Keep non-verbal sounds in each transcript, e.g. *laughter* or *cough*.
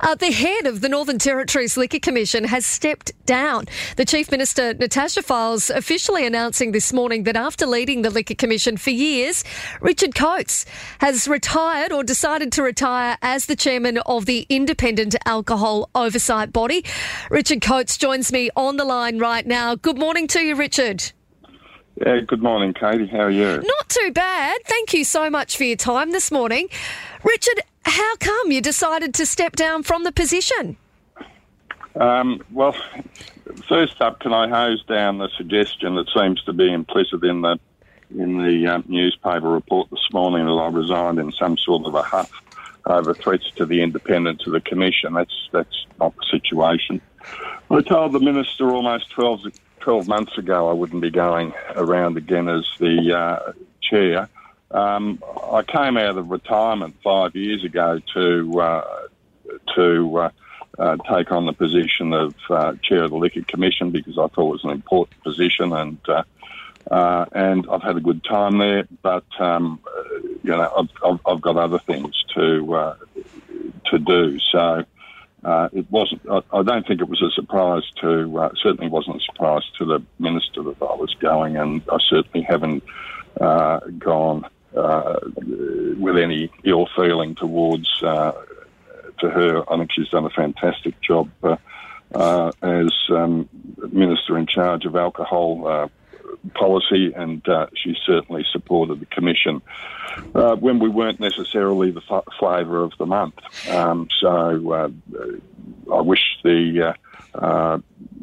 Uh, the head of the Northern Territory's Liquor Commission has stepped down. The Chief Minister, Natasha Fyles, officially announcing this morning that after leading the Liquor Commission for years, Richard Coates has retired or decided to retire as the chairman of the independent alcohol oversight body. Richard Coates joins me on the line right now. Good morning to you, Richard. Yeah, good morning, Katie. How are you? Not too bad. Thank you so much for your time this morning. Richard, how come you decided to step down from the position? Um, well, first up, can I hose down the suggestion that seems to be implicit in the in the uh, newspaper report this morning that I resigned in some sort of a huff over threats to the independence of the commission. That's that's not the situation. I told the minister almost 12, 12 months ago I wouldn't be going around again as the uh, chair. Um, I came out of retirement five years ago to uh, to uh, uh, take on the position of uh, chair of the Liquor Commission because I thought it was an important position, and uh, uh, and I've had a good time there. But um, you know, I've, I've, got other things to to do. So it wasn't. I, I, don't think it was a surprise to. certainly wasn't a surprise to the minister that I was going, and I certainly haven't gone uh, with any ill feeling towards uh, to her. I think she's done a fantastic job uh, uh as um, minister in charge of alcohol uh, policy, and uh, she certainly supported the commission when we weren't necessarily the f- flavour of the month. Um, so I wish the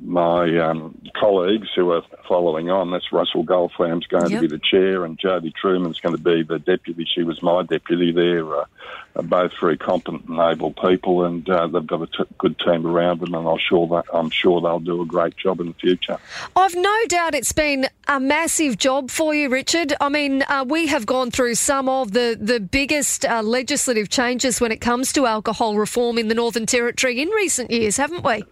my um, colleagues who are following on. That's Russell Goldflam's going yep. to be the chair, and Jodi Truman's going to be the deputy. She was my deputy. They're uh, both very competent and able people, and uh, they've got a t- good team around them. And I'm sure that I'm sure they'll do a great job in the future. I've no doubt it's been a massive job for you, Richard. I mean, uh, we have gone through some of the the biggest uh, legislative changes when it comes to alcohol reform in the Northern Territory in recent years, haven't we?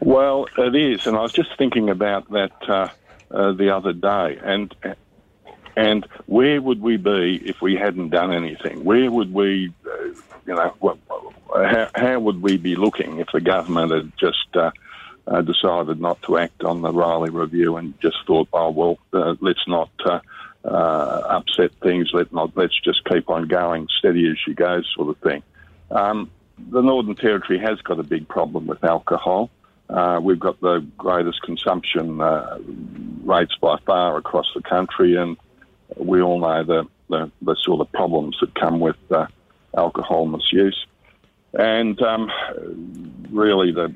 Well, it is, and I was just thinking about that uh, uh, the other day, and and where would we be if we hadn't done anything? Where would we, uh, you know, what, how, how, would we be looking if the government had just uh, uh, decided not to act on the Riley review and just thought, oh well, uh, let's not. upset things. Let not. Let's just keep on going, steady as she goes, sort of thing. Um, the Northern Territory has got a big problem with alcohol. Uh, we've got the greatest consumption uh, rates by far across the country, and we all know the, the, the sort of problems that come with uh, alcohol misuse. And um, really, the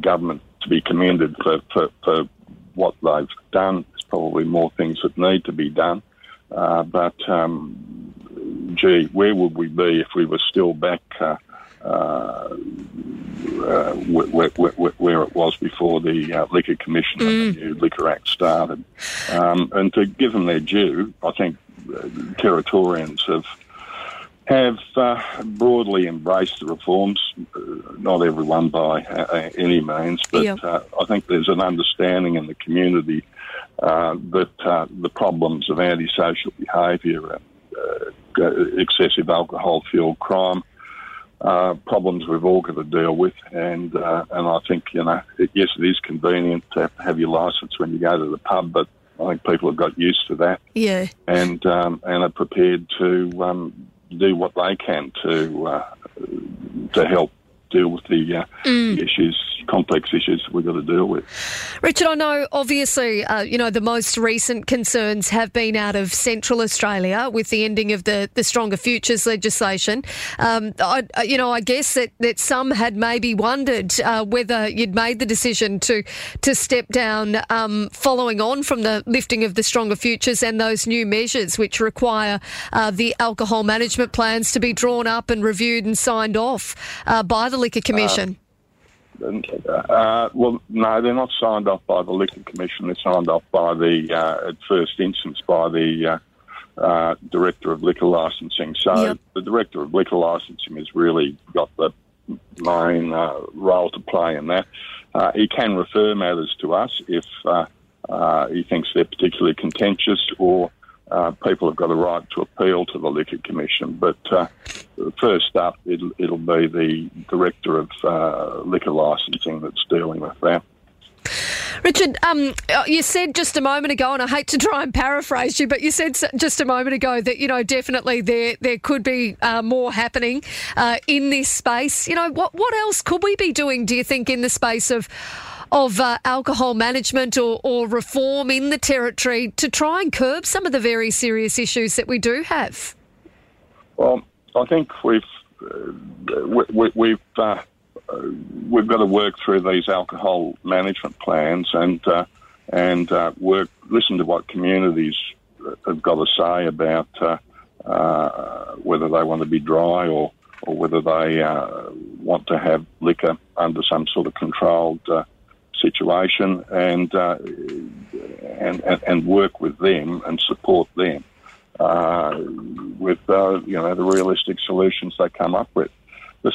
government to be commended for, for, for, what they've done. There's probably more things that need to be done. Uh, but, um, gee, where would we be if we were still back? Uh, where, where, where, it was before the uh, Liquor Commission mm. and the new Liquor Act started. Um, and to give them their due, I think uh, Territorians have have uh, broadly embraced the reforms. Uh, not everyone by any means, but yep. I think there's an understanding in the community that the problems of antisocial behaviour and excessive alcohol fueled crime uh, problems we've all got to deal with. And uh, and I think you know, it, yes, it is convenient to have your license when you go to the pub, but I think people have got used to that. Yeah. And um, and are prepared to um, do what they can to uh, to help deal with the, uh, mm. the issues complex issues we've got to deal with. Richard, I know obviously, uh, you know, the most recent concerns have been out of Central Australia with the ending of the, the Stronger Futures legislation. Um, I, you know, I guess that, that some had maybe wondered uh, whether you'd made the decision to to step down um, following on from the lifting of the Stronger Futures and those new measures which require uh, the alcohol management plans to be drawn up and reviewed and signed off uh, by the Liquor Commission. Uh, well, no, they're not signed off by the Liquor Commission. They're signed off by the, uh, at first instance, by the uh, uh Director of Liquor Licensing. So yep. the Director of Liquor Licensing has really got the main uh, role to play in that. Uh, he can refer matters to us if he thinks they're particularly contentious or uh, people have got a right to appeal to the Liquor Commission. But uh, first up, it'll, it'll, be the Director of uh, Liquor Licensing that's dealing with that. Richard, um, you said just a moment ago, and I hate to try and paraphrase you, but you said just a moment ago that you know definitely there there could be uh, more happening uh, in this space. You know, what what else could we be doing? Do you think in the space of of uh, alcohol management or, or reform in the territory to try and curb some of the very serious issues that we do have? Well, I think we've uh, we, have uh, we've got to work through these alcohol management plans and uh, and uh, work listen to what communities have got to say about uh, uh, whether they want to be dry or or whether they want to have liquor under some sort of controlled situation and, uh, and, and, and work with them and support them uh, with uh, you know the realistic solutions they come up with. The,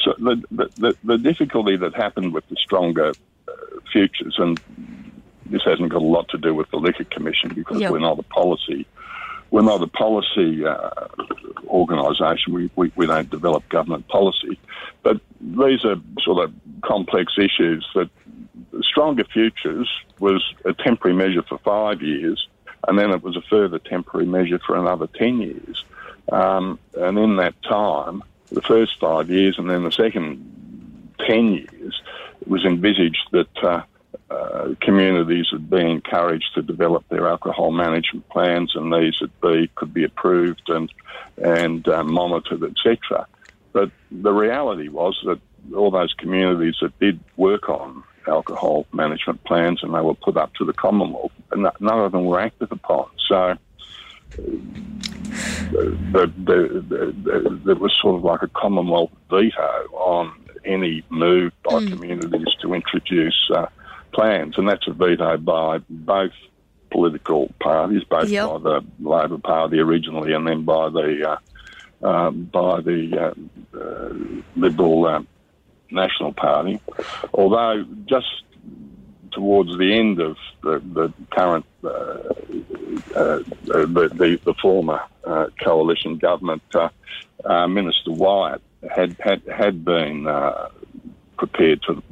the, the, the difficulty that happened with the stronger uh, futures, and this hasn't got a lot to do with the Liquor Commission because yep. we're not a policy we're not a policy uh, organisation. We, we, we, don't develop government policy. But these are sort of complex issues that Stronger Futures was a temporary measure for five years, and then it was a further temporary measure for another 10 years. Um, and in that time, the first five years and then the second 10 years, it was envisaged that uh, uh, communities would be encouraged to develop their alcohol management plans, and these would be, could be approved and and uh, monitored, etc. But the reality was that all those communities that did work on alcohol management plans, and they were put up to the Commonwealth, and none of them were acted upon. So there was sort of like a Commonwealth veto on any move by mm. communities to introduce uh, plans, and that's a veto by both political parties, both yep. by the Labor Party originally, and then by the uh, uh, by the uh, uh, Liberal uh, National Party, although just towards the end of the, the current, uh, uh, the, the, the, former uh, coalition government, uh, uh, Minister Wyatt had had, had been uh, prepared to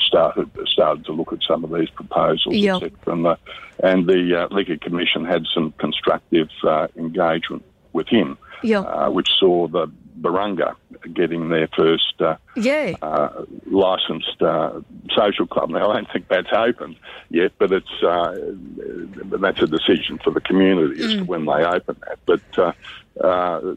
started started to look at some of these proposals, yep. And the, and the Liquor Commission had some constructive engagement with him, yep. which saw the Barunga getting their first uh, yeah. uh, licensed uh, social club. Now, I don't think that's open yet, but it's uh, that's a decision for the community as mm. to when they open that. But uh, uh,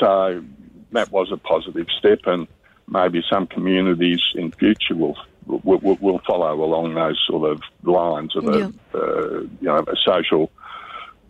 so that was a positive step, and maybe some communities in future will. Will, will follow along those sort of lines of a, yeah. you know, a social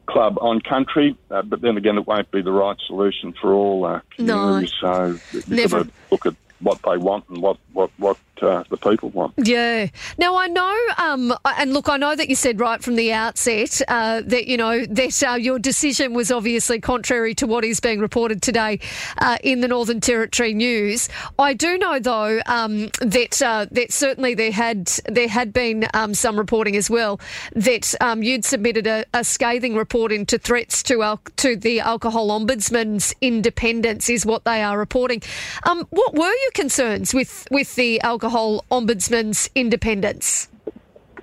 club on country, uh, but then again, it won't be the right solution for all uh, communities. No, so never. look at what they want and what what what uh, the people want. Yeah. Now I know, um, and look, I know that you said right from the outset uh, that you know that uh, your decision was obviously contrary to what is being reported today uh, in the Northern Territory News. I do know though um, that uh, that certainly there had there had been um, some reporting as well that um, you'd submitted a, a, scathing report into threats to al- to the alcohol ombudsman's independence, is what they are reporting. Um, what were concerns with with the alcohol ombudsman's independence?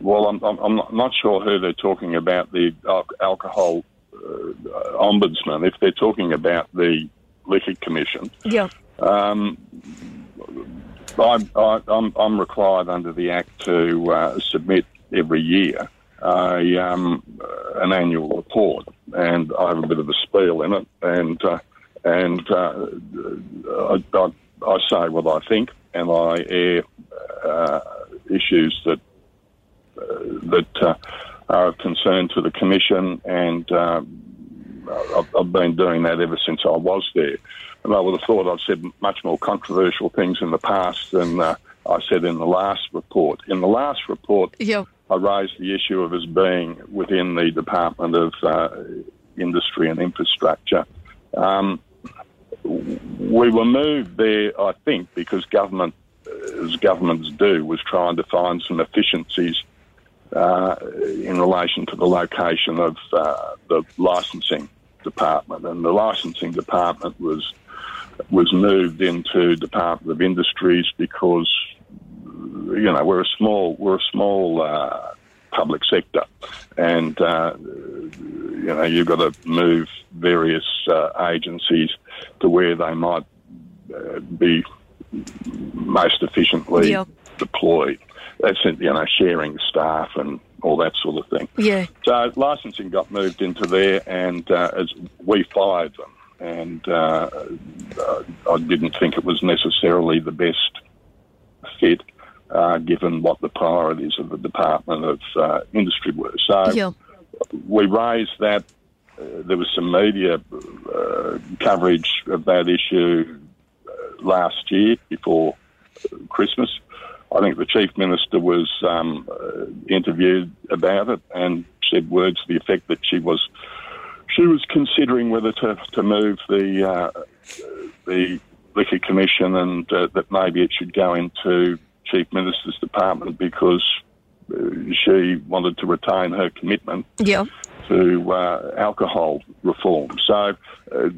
Well, I'm, I'm not sure who they're talking about, the alcohol uh, ombudsman. If they're talking about the Liquor Commission, yeah. Um, I, am required under the Act to uh, submit every year a, um, an annual report, and I have a bit of a spiel in it, and uh, and uh, I, I, I, say what I think, and I air uh, issues that uh, that uh, are of concern to the commission, and um, I've, I've, been doing that ever since I was there. And I would have thought I've said much more controversial things in the past than uh, I said in the last report. In the last report, yep. I raised the issue of us being within the Department of uh, Industry and Infrastructure. Um, we were moved there, I think, because government as governments do, was trying to find some efficiencies uh, in relation to the location of uh, the licensing department, and the licensing department was was moved into the Department of Industries because you know we're a small we're a small uh, public sector, and uh, you know you've got to move various uh, agencies to where they might uh, be most efficiently Yep. deployed. That's you know sharing staff and all that sort of thing. Yeah. So licensing got moved into there, and uh, as we fired them, and uh, uh, I didn't think it was necessarily the best fit, uh, given what the priorities of the Department of uh, Industry were. So Yeah. we raised that. Uh, there was some media uh, coverage of that issue uh, last year before Christmas. I think the chief minister was um, uh, interviewed about it and said words to the effect that she was she was considering whether to to move the uh, the liquor commission and uh, that maybe it should go into chief minister's department because uh, she wanted to retain her commitment Yeah. to uh, alcohol reform. So uh, uh,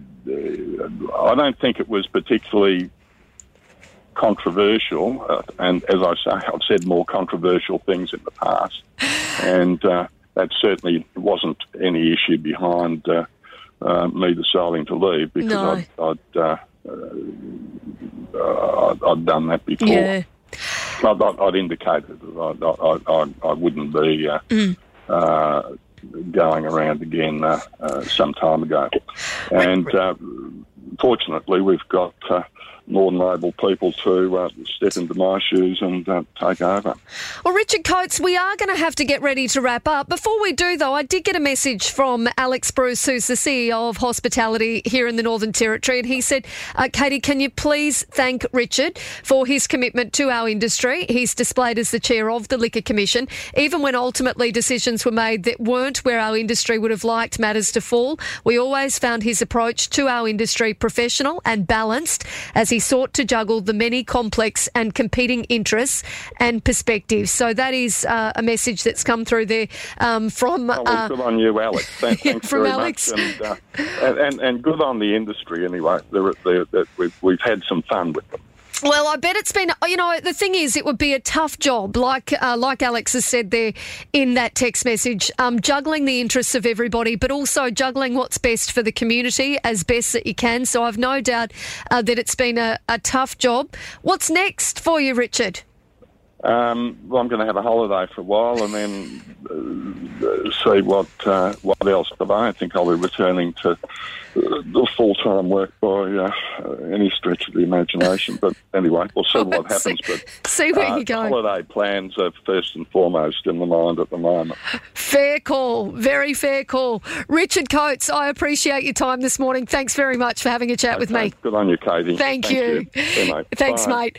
I don't think it was particularly controversial, uh, and as I say, I've said more controversial things in the past, *sighs* and uh, that certainly wasn't any issue behind uh, uh, me deciding to leave because No. I'd, I'd, uh, uh, I'd, I'd done that before. Yeah. I'd, I'd, I'd indicated that I, I, I, wouldn't be uh, uh, going around again uh, uh, some time ago. And uh, fortunately, we've got uh, more than able people to uh, step into my shoes and uh, take over. Well, Richard Coates, we are going to have to get ready to wrap up. Before we do, though, I did get a message from Alex Bruce, who's the CEO of hospitality here in the Northern Territory, and he said, uh, Katie, can you please thank Richard for his commitment to our industry? He's displayed as the chair of the Liquor Commission, even when ultimately decisions were made that weren't where our industry would have liked matters to fall. We always found his approach to our industry professional and balanced as he sought to juggle the many complex and competing interests and perspectives. So that is uh, a message that's come through there um, from. Oh, well, Uh, good on you, Alex. *laughs* Thank, thanks From very Alex. much. And, uh, and, and, and good on the industry anyway. They're, they're, that we've, we've had some fun with them. Well, I bet it's been. You know, the thing is, it would be a tough job, like uh, like Alex has said there in that text message, um, juggling the interests of everybody, but also juggling what's best for the community as best that you can. So I've no doubt uh, that it's been a, a tough job. What's next for you, Richard? Um, well, I'm going to have a holiday for a while and then see what uh, what else. But I don't think I'll be returning to uh, the full time work by uh, any stretch of the imagination. But anyway, we'll see *laughs* what See- happens. But see where uh, you go. Holiday plans are first and foremost in the mind at the moment. Fair call, very fair call. Richard Coates, I appreciate your time this morning. Thanks very much for having a chat with me. Good on you, Katie. Thank, you. See you, mate. Thanks, Bye. mate.